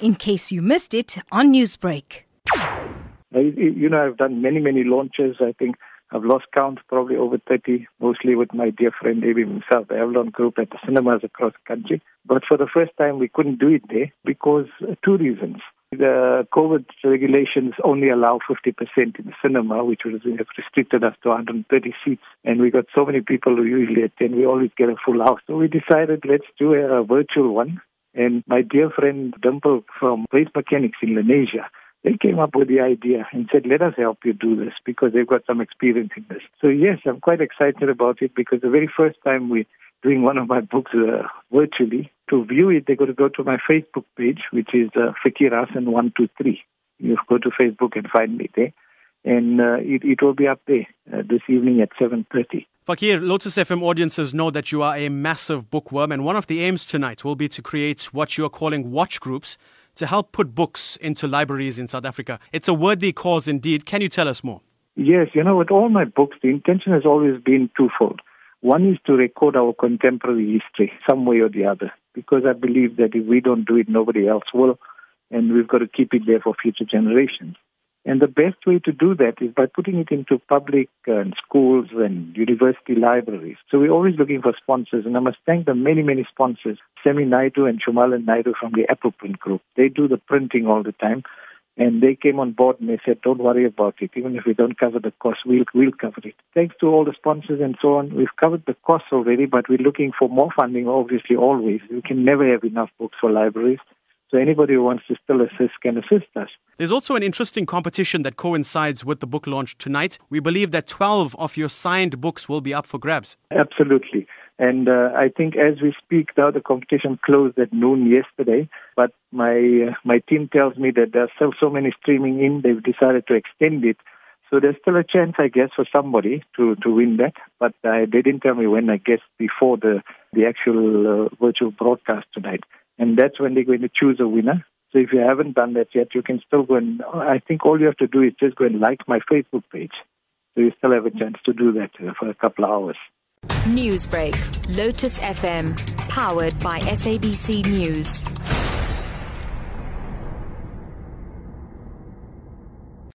in case you missed it on Newsbreak. You know, I've done many, many launches. I think I've lost count, probably over 30, mostly with my dear friend David himself, the Avalon Group at the cinemas across the country. But for the first time, we couldn't do it there because uh, two reasons. The COVID regulations only allow 50% in the cinema, which would have restricted us to 130 seats. And we got so many people who usually attend, we always get a full house. So we decided let's do a virtual one. And my dear friend Dimple from Race Mechanics in Lenasia, they came up with the idea and said, let us help you do this because they've got some experience in this. So yes, I'm quite excited about it because the very first time we doing one of my books uh, virtually, to view it, they're going to go to my Facebook page, which is uh, Fakir Hassen 123. You go to Facebook and find me there. And uh, it, it will be up there uh, this evening at 7.30. Fakir, Lotus FM audiences know that you are a massive bookworm, and one of the aims tonight will be to create what you are calling watch groups to help put books into libraries in South Africa. It's a worthy cause indeed. Can you tell us more? Yes, you know, with all my books, the intention has always been twofold. One is to record our contemporary history, some way or the other, because I believe that if we don't do it, nobody else will, and we've got to keep it there for future generations. And the best way to do that is by putting it into public and schools and university libraries. So we're always looking for sponsors, and I must thank the many, many sponsors, Semi Naidu and Shumalan Naidu from the Apple Print Group. They do the printing all the time, and they came on board and they said, don't worry about it. Even if we don't cover the cost, we'll, we'll cover it. Thanks to all the sponsors and so on, we've covered the costs already, but we're looking for more funding, obviously, always. We can never have enough books for libraries. So anybody who wants to still assist can assist us. There's also an interesting competition that coincides with the book launch tonight. We believe that 12 of your signed books will be up for grabs. Absolutely. And uh, I think as we speak now, the competition closed at noon yesterday. But my uh, my team tells me that there's still so many streaming in, they've decided to extend it. So there's still a chance, I guess, for somebody to, to win that. But uh, they didn't tell me when. I guess before the the actual uh, virtual broadcast tonight and that's when they're going to choose a winner. So if you haven't done that yet, you can still go and I think all you have to do is just go and like my Facebook page. So you still have a chance to do that uh, for a couple of hours. Newsbreak, Lotus FM, powered by SABC News.